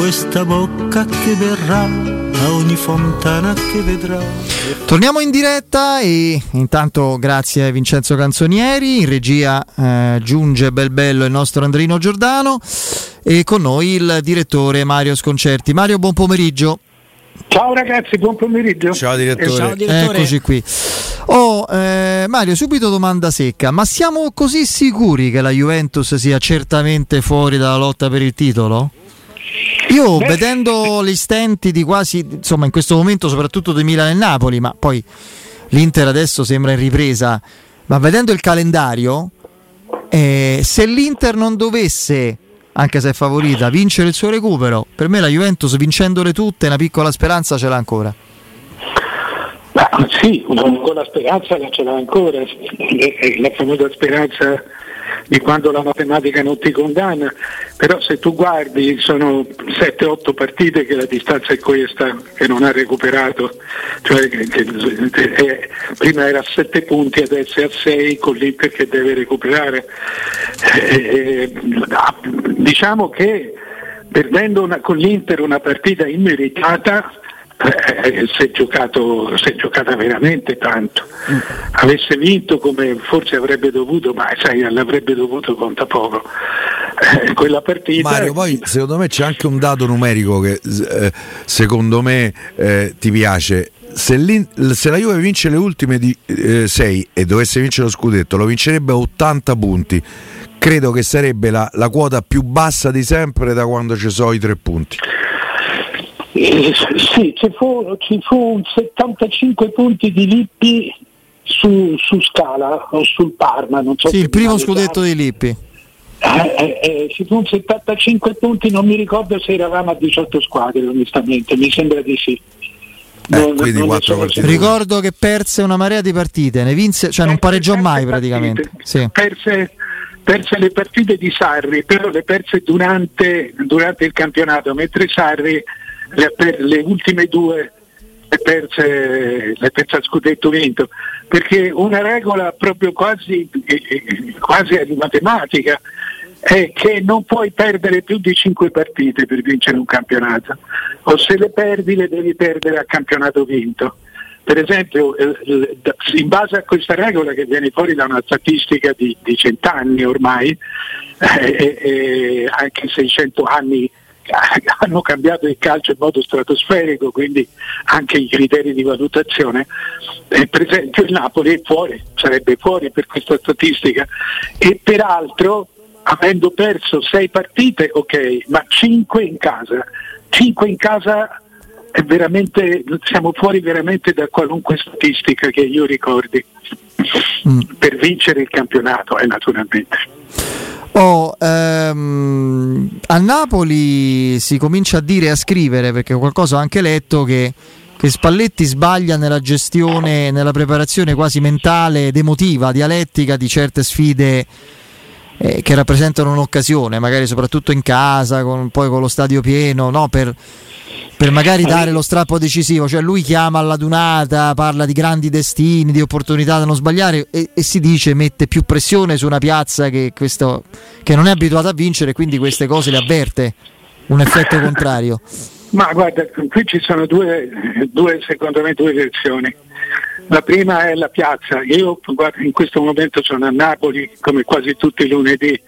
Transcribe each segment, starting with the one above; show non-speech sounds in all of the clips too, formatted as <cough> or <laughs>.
Questa bocca che verrà a ogni fontana che vedrà. Torniamo in diretta e intanto grazie a Vincenzo Canzonieri, in regia eh, giunge bel bello il nostro Andrino Giordano e con noi il direttore Mario Sconcerti. Mario, buon pomeriggio. Ciao ragazzi, buon pomeriggio. Ciao direttore. Ciao, direttore. Eccoci qui. Oh, eh, Mario, subito domanda secca, ma siamo così sicuri che la Juventus sia certamente fuori dalla lotta per il titolo? Io Beh. vedendo gli stenti di quasi, insomma in questo momento soprattutto di Milan e Napoli, ma poi l'Inter adesso sembra in ripresa, ma vedendo il calendario, eh, se l'Inter non dovesse anche se è favorita, vincere il suo recupero. Per me la Juventus vincendole tutte una piccola speranza ce l'ha ancora. Ma sì, piccola speranza ce l'ha ancora, la famosa speranza di quando la matematica non ti condanna, però se tu guardi sono 7-8 partite che la distanza è questa, che non ha recuperato, cioè, che, che, eh, prima era a 7 punti, adesso è a 6 con l'Inter che deve recuperare. Eh, eh, diciamo che perdendo una, con l'Inter una partita immeritata eh, si, è giocato, si è giocata veramente tanto. Avesse vinto come forse avrebbe dovuto, ma sai, l'avrebbe dovuto conta poco. Eh, quella partita. Mario, poi secondo me c'è anche un dato numerico che eh, secondo me eh, ti piace. Se, se, la Juve vince le ultime 6 eh, e dovesse vincere lo scudetto, lo vincerebbe a 80 punti. Credo che sarebbe la, la quota più bassa di sempre da quando ci sono i tre punti. Eh, sì, ci fu, ci fu 75 punti di Lippi su, su, Scala o sul Parma. Non so sì, il primo scudetto di Lippi. Eh, eh, eh, ci fu 75 punti, non mi ricordo se eravamo a 18 squadre onestamente, mi sembra di sì. Eh, non, non Ricordo che perse una marea di partite, ne vinse, cioè non pareggiò mai praticamente. Sì. Perse, perse, le partite di Sarri, però le perse durante, durante il campionato, mentre Sarri le, le ultime due le perse, le perse a scudetto vinto, perché una regola proprio quasi, quasi di matematica è che non puoi perdere più di 5 partite per vincere un campionato, o se le perdi le devi perdere a campionato vinto. Per esempio, eh, in base a questa regola che viene fuori da una statistica di, di cent'anni ormai, eh, eh, anche 600 anni <laughs> hanno cambiato il calcio in modo stratosferico, quindi anche i criteri di valutazione. Eh, per esempio il Napoli è fuori, sarebbe fuori per questa statistica e peraltro avendo perso sei partite, ok, ma cinque in casa, cinque in casa è veramente, siamo fuori veramente da qualunque statistica che io ricordi mm. per vincere il campionato, eh, naturalmente. Oh, ehm, a Napoli si comincia a dire e a scrivere, perché qualcosa ho anche letto, che, che Spalletti sbaglia nella gestione, nella preparazione quasi mentale ed emotiva, dialettica di certe sfide eh, che rappresentano un'occasione, magari soprattutto in casa, con, poi con lo stadio pieno, no? per, per magari dare lo strappo decisivo, cioè lui chiama alla dunata, parla di grandi destini, di opportunità da non sbagliare e, e si dice mette più pressione su una piazza che, questo, che non è abituata a vincere, quindi queste cose le avverte, un effetto contrario. Ma guarda, qui ci sono due, due secondo me due versioni. La prima è la piazza, io guarda, in questo momento sono a Napoli come quasi tutti i lunedì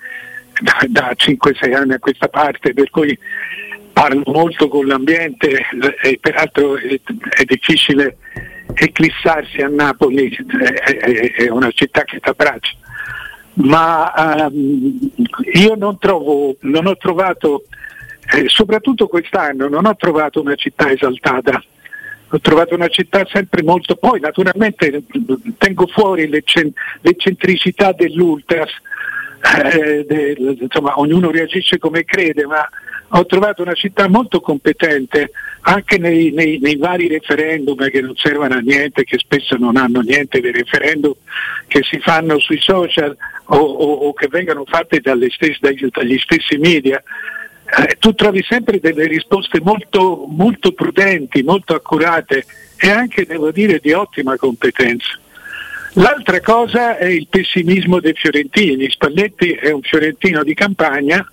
da, da 5-6 anni a questa parte, per cui parlo molto con l'ambiente e peraltro è, è difficile eclissarsi a Napoli, è, è, è una città che t'abbraccia. Ma um, io non, trovo, non ho trovato, eh, soprattutto quest'anno, non ho trovato una città esaltata ho trovato una città sempre molto, poi naturalmente tengo fuori l'eccentricità dell'Ultras, eh, de, insomma, ognuno reagisce come crede, ma ho trovato una città molto competente anche nei, nei, nei, vari referendum che non servono a niente, che spesso non hanno niente dei referendum che si fanno sui social o, o, o che vengono fatti stesse, dagli, dagli, stessi media. Eh, tu trovi sempre delle risposte molto, molto prudenti, molto accurate e anche, devo dire, di ottima competenza. L'altra cosa è il pessimismo dei fiorentini. Spalletti è un fiorentino di campagna,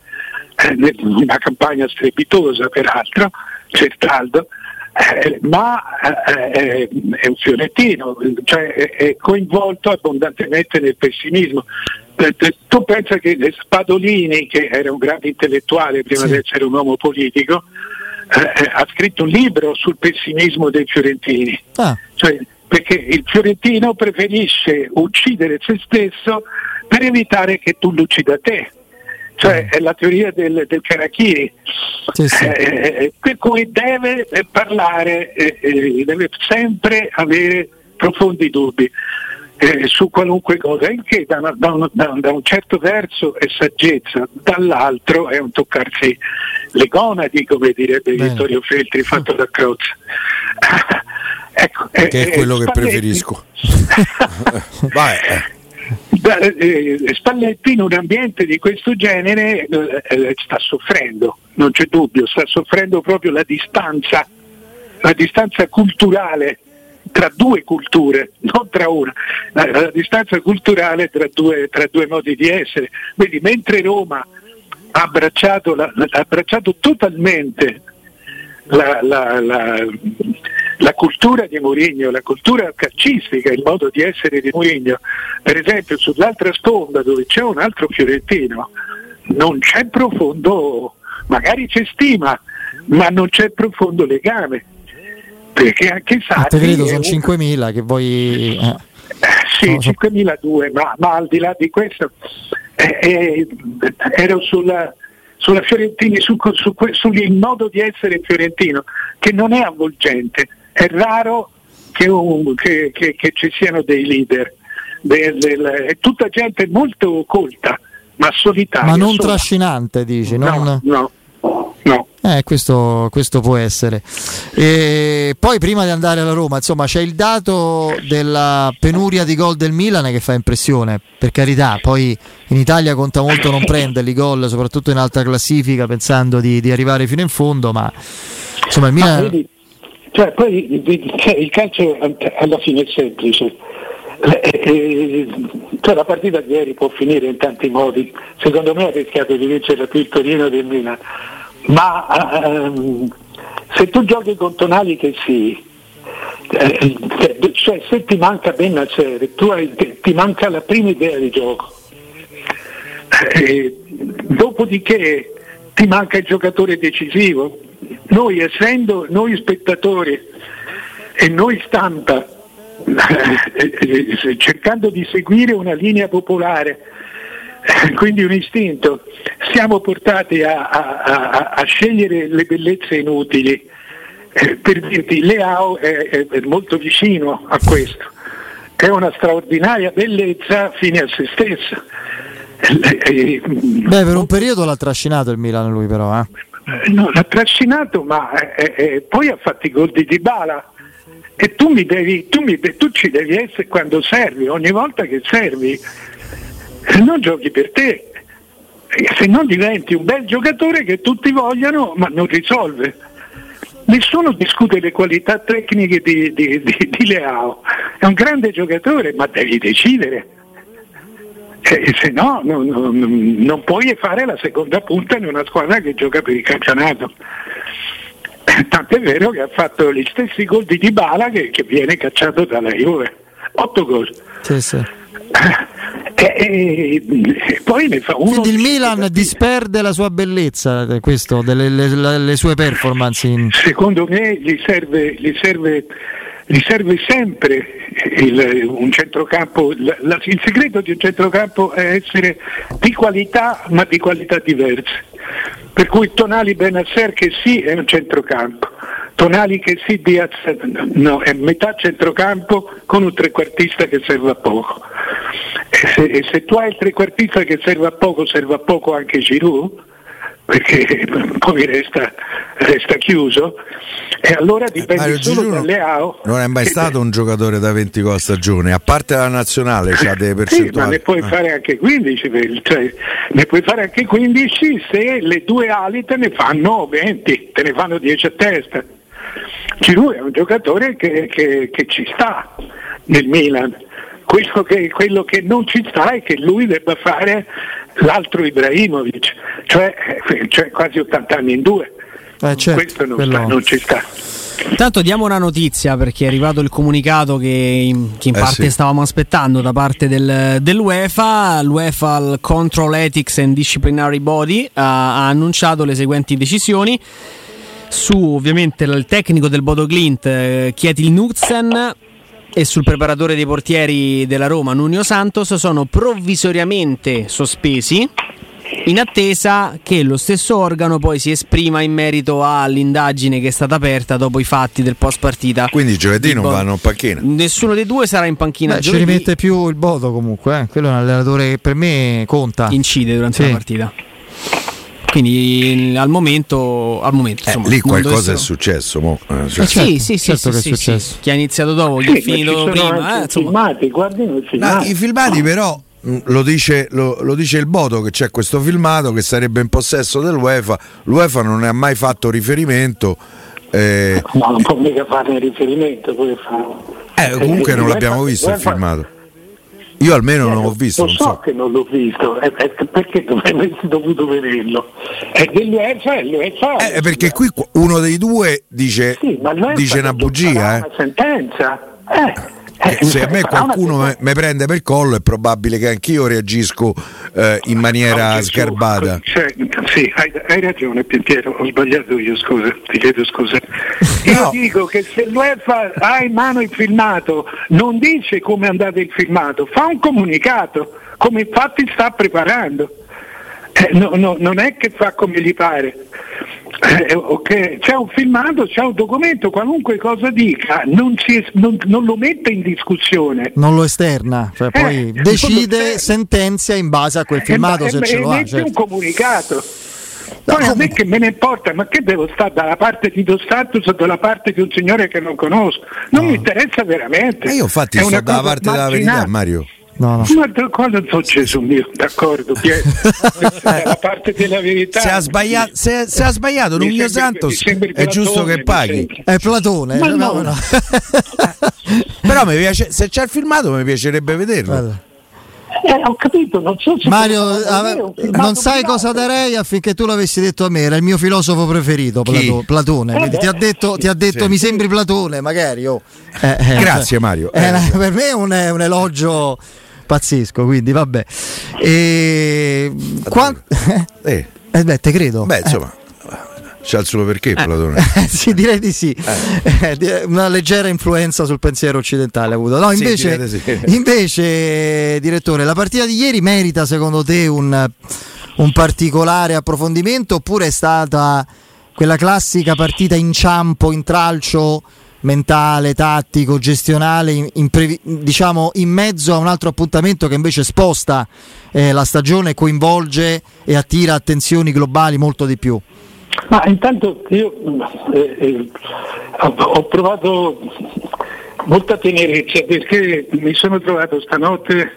eh, una campagna strepitosa peraltro, Certaldo, eh, ma eh, è un fiorentino, cioè è coinvolto abbondantemente nel pessimismo. Eh, tu pensa che Spadolini, che era un grande intellettuale prima sì. di essere un uomo politico, eh, ha scritto un libro sul pessimismo dei fiorentini. Ah. Cioè, perché il fiorentino preferisce uccidere se stesso per evitare che tu l'uccida te. Cioè mm. è la teoria del, del Karachiri, sì, sì. Eh, eh, per cui deve parlare, eh, eh, deve sempre avere profondi dubbi eh, su qualunque cosa, il che da, da, un, da, da, un certo verso è saggezza, dall'altro è un toccarsi le gonadi, come direbbe Bene. Vittorio Feltri, fatto da Crozza. <laughs> Ecco, che è eh, quello che preferisco. <laughs> Vai. Eh, Spalletti in un ambiente di questo genere eh, sta soffrendo, non c'è dubbio, sta soffrendo proprio la distanza, la distanza culturale tra due culture, non tra una, la, la distanza culturale tra due, tra due, modi di essere. Quindi mentre Roma ha abbracciato, la, ha abbracciato totalmente la, la cultura di Mourinho, la cultura calcistica, il modo di essere di Mourinho, per esempio sull'altra sponda dove c'è un altro fiorentino, non c'è profondo, magari c'è stima, ma non c'è profondo legame. Perché anche Sarri... Te credo, sono 5.000 che voi... Eh. Sì, so, 5.000 ma, ma, al di là di questo eh, eh, ero sulla, sulla Fiorentini, su, su, su, sul modo di essere fiorentino, che non è avvolgente, è raro che, un, che, che, che ci siano dei leader, del, del, è tutta gente molto colta, ma solitaria. Ma non sola. trascinante, dici? Non... No, no. Eh, questo, questo, può essere. E poi prima di andare alla Roma, insomma, c'è il dato della penuria di gol del Milan che fa impressione, per carità, poi in Italia conta molto non prenderli gol, soprattutto in alta classifica, pensando di, di arrivare fino in fondo, ma insomma il Milan... Ah, cioè, poi cioè, il calcio alla fine è semplice. Eh, eh, cioè, la partita di ieri può finire in tanti modi, secondo me ha rischiato di vincere più il Torino del Milan, ma ehm, se tu giochi con Tonali che sì, eh, cioè se ti manca Bennacer, tu hai, ti manca la prima idea di gioco, eh, dopodiché ti manca il giocatore decisivo, noi essendo noi spettatori e noi stampa, eh, eh, cercando di seguire una linea popolare, quindi un istinto, siamo portati a, a, a, a scegliere le bellezze inutili. Eh, per dirti, Leao è, è, molto vicino a questo, è una straordinaria bellezza fine a se stessa. Beh, per un periodo l'ha trascinato il Milan lui però, eh. Eh, no, l'ha trascinato, ma eh, eh, poi ha fatto i gol di Dybala. E tu, mi devi, tu, mi, tu ci devi essere quando servi, ogni volta che servi, non giochi per te, se non diventi un bel giocatore che tutti vogliono, ma non risolve. Nessuno discute le qualità tecniche di, di, di, di Leao, è un grande giocatore, ma devi decidere eh, se no non, non, non, puoi fare la seconda punta in una squadra che gioca per il campionato. Eh, tant'è vero che ha fatto gli stessi gol di Dybala che, che viene cacciato dalla Juve. 8 gol. Sì, sì. E, e, e, poi ne fa uno. Quindi il Milan disperde la sua bellezza, eh, questo, delle le, le sue performance. In... Secondo me gli serve, gli serve gli serve sempre il, un centrocampo, la, la, il segreto di un centrocampo è essere di qualità ma di qualità diverse. Per cui Tonali Benasser che sì è un centrocampo, Tonali che sì Diaz no, è metà centrocampo con un trequartista che serve a poco. se, e se tu hai il trequartista che serve a poco, serve a poco anche Giroud, perché <laughs> poi resta, resta chiuso, e allora dipende Mario solo Giroud dalle AO. non è mai stato un giocatore da 20 gol a parte la nazionale c'ha delle Sì, ma percentuali. ne puoi Eh. fare anche 15, per- cioè, ne puoi fare anche 15 se le due ali te ne fanno 20, te ne fanno 10 a testa. Giroud è un giocatore che, che- che ci sta nel Milan. Quello che, quello che non ci sta è che lui debba fare l'altro Ibrahimovic, cioè, cioè quasi 80 anni in due. Eh, certo, Questo non, quello- sta- non ci sta. Intanto diamo una notizia perché è arrivato il comunicato che in, che in Eh, parte sì. stavamo aspettando da parte del, dell'UEFA. L'UEFA, il Control Ethics and Disciplinary Body, ha, ha annunciato le seguenti decisioni su ovviamente il tecnico del Bodo Glint, eh, Kjetil Knudsen e sul preparatore dei portieri della Roma, Nuno Santos, sono provvisoriamente sospesi in attesa che lo stesso organo poi si esprima in merito all'indagine che è stata aperta dopo i fatti del post partita. Quindi giovedì non vanno in panchina. Nessuno dei due sarà in panchina Beh, ci rimette più il Bodo comunque, eh. quello è un allenatore che per me conta. incide durante Sì. la partita. Quindi al momento, al momento Eh, insomma, lì non qualcosa dovessero- è successo. mo, eh, cioè- Eh, sì, sì, sì, certo sì, che è sì, sì. successo. Chi ha iniziato dopo, chi Sì, è finito prima. eh, filmati, guardino i No, filmati. I filmati però mh, lo dice, lo, lo dice il Bodo che c'è questo filmato che sarebbe in possesso dell'UEFA. L'UEFA non ne ha mai fatto riferimento. eh, No, non può mica farne riferimento. eh, comunque non l'abbiamo visto il filmato. Io almeno non l'ho visto. Lo Non so so. che non l'ho visto, eh, eh, perché dovremmo <laughs> dovuto vederlo? È dell'UEFA, è l'UEFA. Eh, perché qui qu- uno dei due dice, Sì, dice una bugia. Una sentenza. Eh, Eh, eh, se a me qualcuno mi prende per collo è probabile che anch'io reagisco eh, in maniera No, sgarbata. cioè, sì, hai, hai ragione Piero, ho sbagliato io, scusa, ti chiedo scusa. Io No. dico che se l'UEFA ha in mano il filmato, non dice come è andato il filmato, fa un comunicato, come infatti sta preparando. Eh, no- no- non è che fa come gli pare. Eh, ok, C'è un filmato, c'è un documento, qualunque cosa dica, non, si- non- non lo mette in discussione. Non lo esterna, cioè Eh, poi decide, sentenzia in base a quel filmato e, se ce lo ha. mette un certo. comunicato. No, Poi a me che me ne importa, ma che devo stare dalla parte di Dos Santos o dalla parte di un signore che non conosco? Non mi interessa veramente. E io infatti È sto dalla parte della verità, marginale. Mario. No, no. Ma cosa so Gesù mio, d'accordo, Piero. dalla <laughs> parte della verità. Se ha sbagliato, se, se ha sbagliato Mi sembri- Santos è giusto Platone, che mi paghi. È Platone. Ma eh, no, no. no. <laughs> Però mi piace, se c'è il filmato mi piacerebbe vederlo. Guarda. Eh, ho capito, non so se Mario, ave- non sai privato. cosa darei affinché tu l'avessi detto a me. Era il mio filosofo preferito? Plato- Platone. Eh ti ha detto, ti ha detto sì. mi sembri Platone, magari. oh. Eh, eh, Grazie, Mario. eh, Eh. per me è un, è un elogio pazzesco, quindi vabbè. E... Qua... Eh, <laughs> Eh, beh, te credo. beh, insomma, c'ha il suo perché Platone. <laughs> Eh, sì, direi di sì. Eh, una leggera influenza sul pensiero occidentale ha avuto. No, Sì, invece, direi di sì. <laughs> invece, direttore, la partita di ieri merita secondo te un, un particolare approfondimento oppure è stata quella classica partita inciampo, intralcio mentale, tattico, gestionale, in, in previ- diciamo in mezzo a un altro appuntamento che invece sposta eh, la stagione, coinvolge e attira attenzioni globali molto di più? Ma intanto io eh, eh, ho, provato molta tenerezza perché mi sono trovato stanotte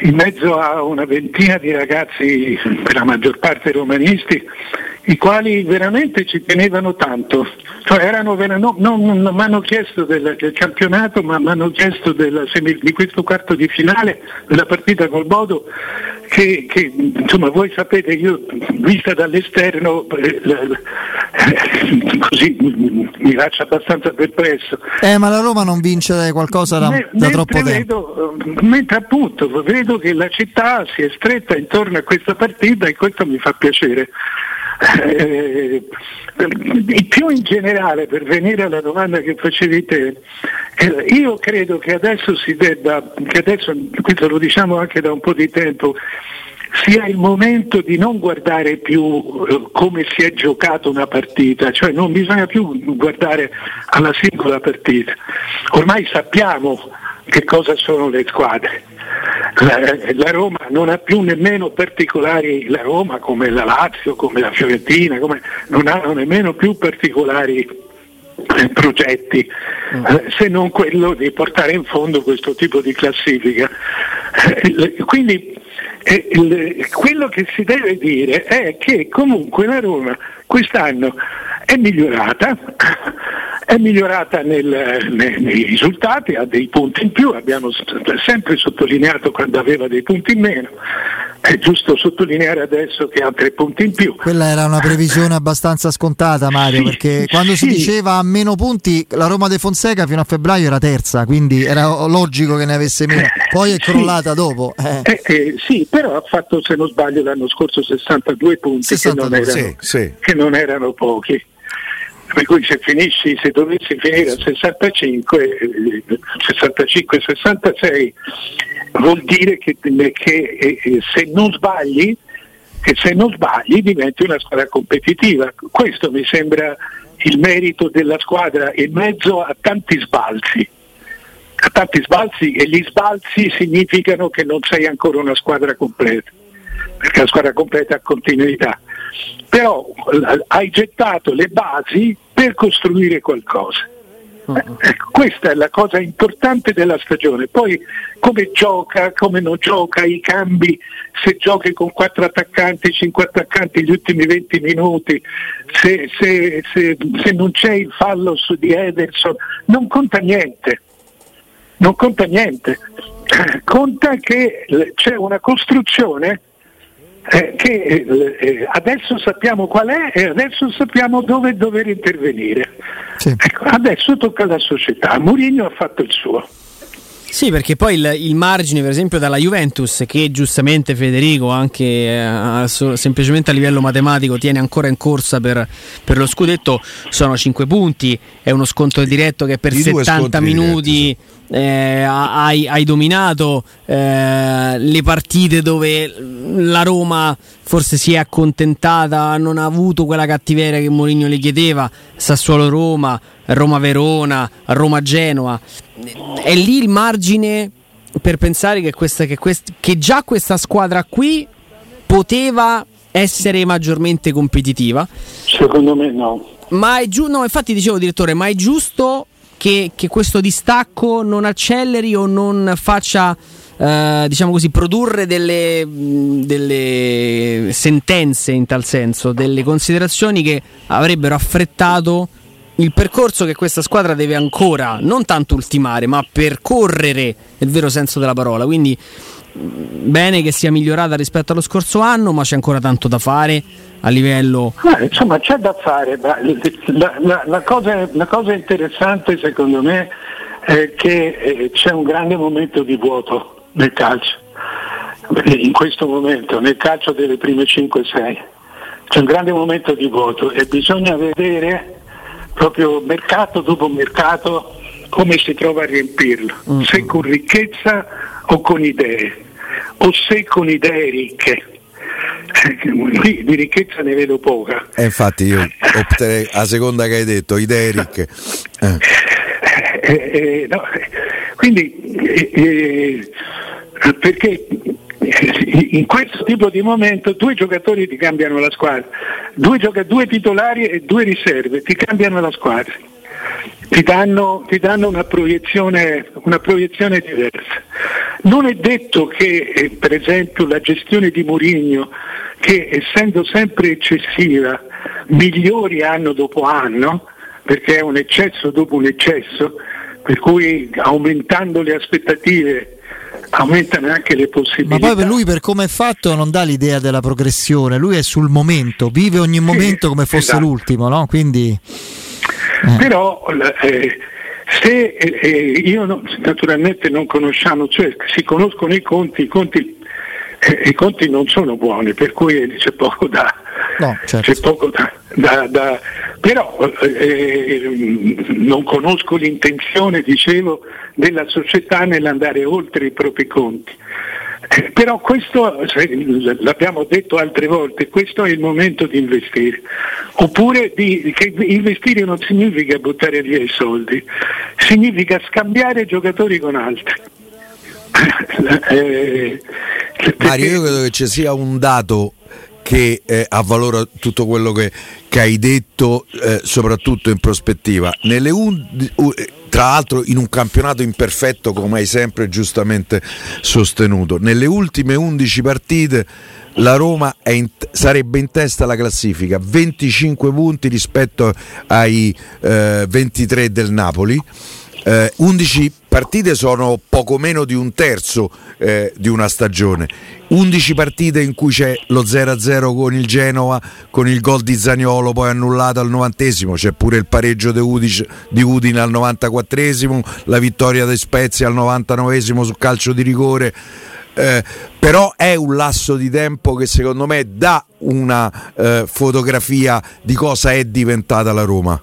in mezzo a una ventina di ragazzi, per la maggior parte romanisti, i quali veramente ci tenevano tanto. Cioè erano, vera- no- non, non mi hanno chiesto del, del campionato, ma mi hanno chiesto della di questo quarto di finale, della partita col Bodo, che, che, insomma voi sapete, io vista dall'esterno eh, eh, così mi lascia abbastanza perplesso. Eh, ma la Roma non vince qualcosa da, Me- da troppo tempo. vedo, eh, mentre appunto vedo che la città si è stretta intorno a questa partita e questo mi fa piacere. Eh, eh, più in generale, per venire alla domanda che facevi te, eh, io credo che adesso si debba, che adesso, questo lo diciamo anche da un po' di tempo, sia il momento di non guardare più eh, come si è giocata una partita, cioè non bisogna più guardare alla singola partita. Ormai sappiamo che cosa sono le squadre. La, la, Roma non ha più nemmeno particolari, la Roma come la Lazio, come la Fiorentina, come, non hanno nemmeno più particolari eh, progetti mm. eh, se non quello di portare in fondo questo tipo di classifica. Eh, quindi quello che si deve dire è che comunque la Roma quest'anno è migliorata, è migliorata nel, nei, nei, risultati, ha dei punti in più, abbiamo sempre sottolineato quando aveva dei punti in meno, è giusto sottolineare adesso che ha tre punti in più. Quella era una previsione abbastanza scontata Mario, sì, perché quando sì. si diceva a meno punti la Roma De Fonseca fino a febbraio era terza, quindi era logico che ne avesse meno, poi è crollata sì. dopo. Eh. Eh, eh, sì, però ha fatto se non sbaglio l'anno scorso 62 punti 62, che, non erano, che non erano pochi per cui se finisci, se dovessi finire a 65, 65-66 vuol dire che, che eh, se non sbagli che se non sbagli diventi una squadra competitiva. Questo mi sembra il merito della squadra in mezzo a tanti sbalzi. A tanti sbalzi e gli sbalzi significano che non sei ancora una squadra completa, perché la squadra completa ha continuità però hai gettato le basi per costruire qualcosa. Uh-huh. Ecco, questa è la cosa importante della stagione. Poi come gioca, come non gioca, i cambi, se giochi con quattro attaccanti, cinque attaccanti gli ultimi 20 minuti, se, se, se, se non c'è il fallo su di Ederson, non conta niente. Non conta niente. <clears throat> Conta che c'è una costruzione eh, che eh, eh, adesso sappiamo qual è e adesso sappiamo dove dover intervenire. Sì. Ecco, adesso tocca alla società. Mourinho ha fatto il suo. Sì, perché poi il, il, margine, per esempio, dalla Juventus, che giustamente Federico, anche eh, so, semplicemente a livello matematico, tiene ancora in corsa per, per, lo scudetto, sono 5 punti. È uno sconto diretto che per 70 minuti. Diretti, sì eh, hai, hai, dominato eh, le partite dove la Roma forse si è accontentata, non ha avuto quella cattiveria che Mourinho le chiedeva, Sassuolo-Roma, Roma-Verona, Roma-Genoa. È lì il margine per pensare che, questa, che, quest, che già questa squadra qui poteva essere maggiormente competitiva? Secondo me no. Ma è giusto, no, infatti dicevo direttore, ma è giusto che, che questo distacco non acceleri o non faccia Uh, diciamo così, produrre delle, delle, sentenze in tal senso, delle considerazioni che avrebbero affrettato il percorso che questa squadra deve ancora non tanto ultimare, ma percorrere nel vero senso della parola. Quindi bene che sia migliorata rispetto allo scorso anno, ma c'è ancora tanto da fare a livello... Eh, insomma c'è da fare, la, la, la, cosa, la, cosa, interessante secondo me è che eh, c'è un grande momento di vuoto nel calcio, in questo momento, nel calcio delle prime 5-6. C'è un grande momento di vuoto e bisogna vedere proprio mercato dopo mercato come si trova a riempirlo, mm. se con ricchezza o con idee, o se con idee ricche. Qui di ricchezza ne vedo poca. E infatti io opterei a seconda che hai detto, idee ricche. Eh. Eh, eh, no. Quindi eh, eh, perché <laughs> in questo tipo di momento due giocatori ti cambiano la squadra, due, gioca- due titolari e due riserve ti cambiano la squadra ti danno, ti danno una, proiezione, una, proiezione, diversa. Non è detto che eh, per esempio la gestione di Mourinho, che essendo sempre eccessiva, migliori anno dopo anno, perché è un eccesso dopo un eccesso, per cui aumentando le aspettative aumentano anche le possibilità. Ma poi per lui, per come è fatto, non dà l'idea della progressione, lui è sul momento, vive ogni momento come fosse esatto. l'ultimo, no? Quindi eh. Però eh, se eh, io no, naturalmente non conosciamo, cioè si conoscono i conti, i conti, eh, i conti non sono buoni, per cui c'è poco da... No, certo. c'è poco da, da, da però eh, non conosco l'intenzione, dicevo, della società nell'andare oltre i propri conti. Eh, però questo, l'abbiamo detto altre volte, questo è il momento di investire. Oppure di, che investire non significa buttare via i soldi, significa scambiare giocatori con altri. <laughs> eh, Mario, io credo che ci sia un dato che eh, avvalora tutto quello che, che hai detto, eh, soprattutto in prospettiva. Un- u- tra l'altro in un campionato imperfetto, come hai sempre giustamente sostenuto. Nelle ultime 11 partite la Roma in, sarebbe in testa alla classifica, 25 punti rispetto ai eh, 23 del Napoli. Eh, 11 partite sono poco meno di un terzo eh, di una stagione. 11 partite in cui c'è lo 0-0 con il Genova, con il gol di Zaniolo poi annullato al novantesimo, c'è pure il pareggio di, Udic, di Udine al 94esimo, la vittoria di Spezia al 99esimo sul calcio di rigore. Eh, però è un lasso di tempo che secondo me dà una eh, fotografia di cosa è diventata la Roma.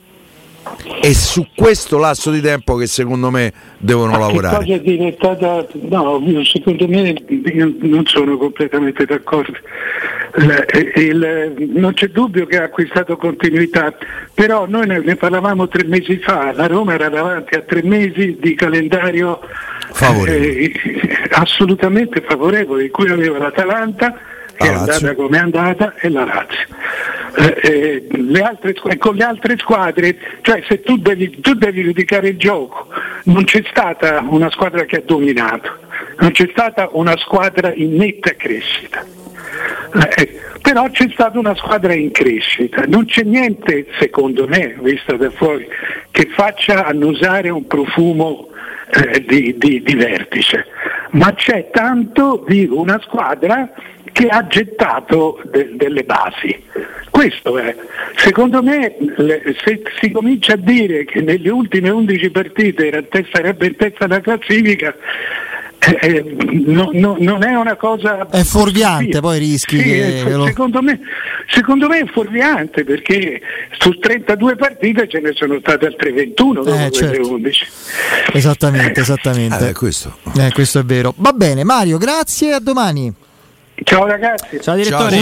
È su questo lasso di tempo che secondo me devono Ma lavorare. Cosa è diventata? No, secondo me io non sono completamente d'accordo. Il, il, non c'è dubbio che ha acquistato continuità, però noi ne, ne, parlavamo tre mesi fa, la Roma era davanti a tre mesi di calendario favorevole. Eh, assolutamente favorevole, in cui aveva l'Atalanta è andata come è andata e la Lazio. Eh, eh, altre, con le altre squadre, cioè se tu devi, tu devi giudicare il gioco, non c'è stata una squadra che ha dominato, non c'è stata una squadra in netta crescita. Eh, però c'è stata una squadra in crescita, non c'è niente, secondo me, vista da fuori, che faccia annusare un profumo eh, di, di, di vertice, ma c'è tanto di una squadra che ha gettato de- delle basi. Questo è. Secondo me le- se si comincia a dire che nelle ultime 11 partite era testa, sarebbe in testa della classifica, eh, eh, no, no, non è una cosa... È fuorviante, poi rischi sì, che... è, secondo, me, secondo, me, è fuorviante perché su 32 partite ce ne sono state altre 21 dopo Eh, quelle certo. 11. Esattamente, esattamente. Eh, questo. Eh, questo è vero. Va bene, Mario, grazie, a domani. Ciao ragazzi. Ciao direttore. Ciao.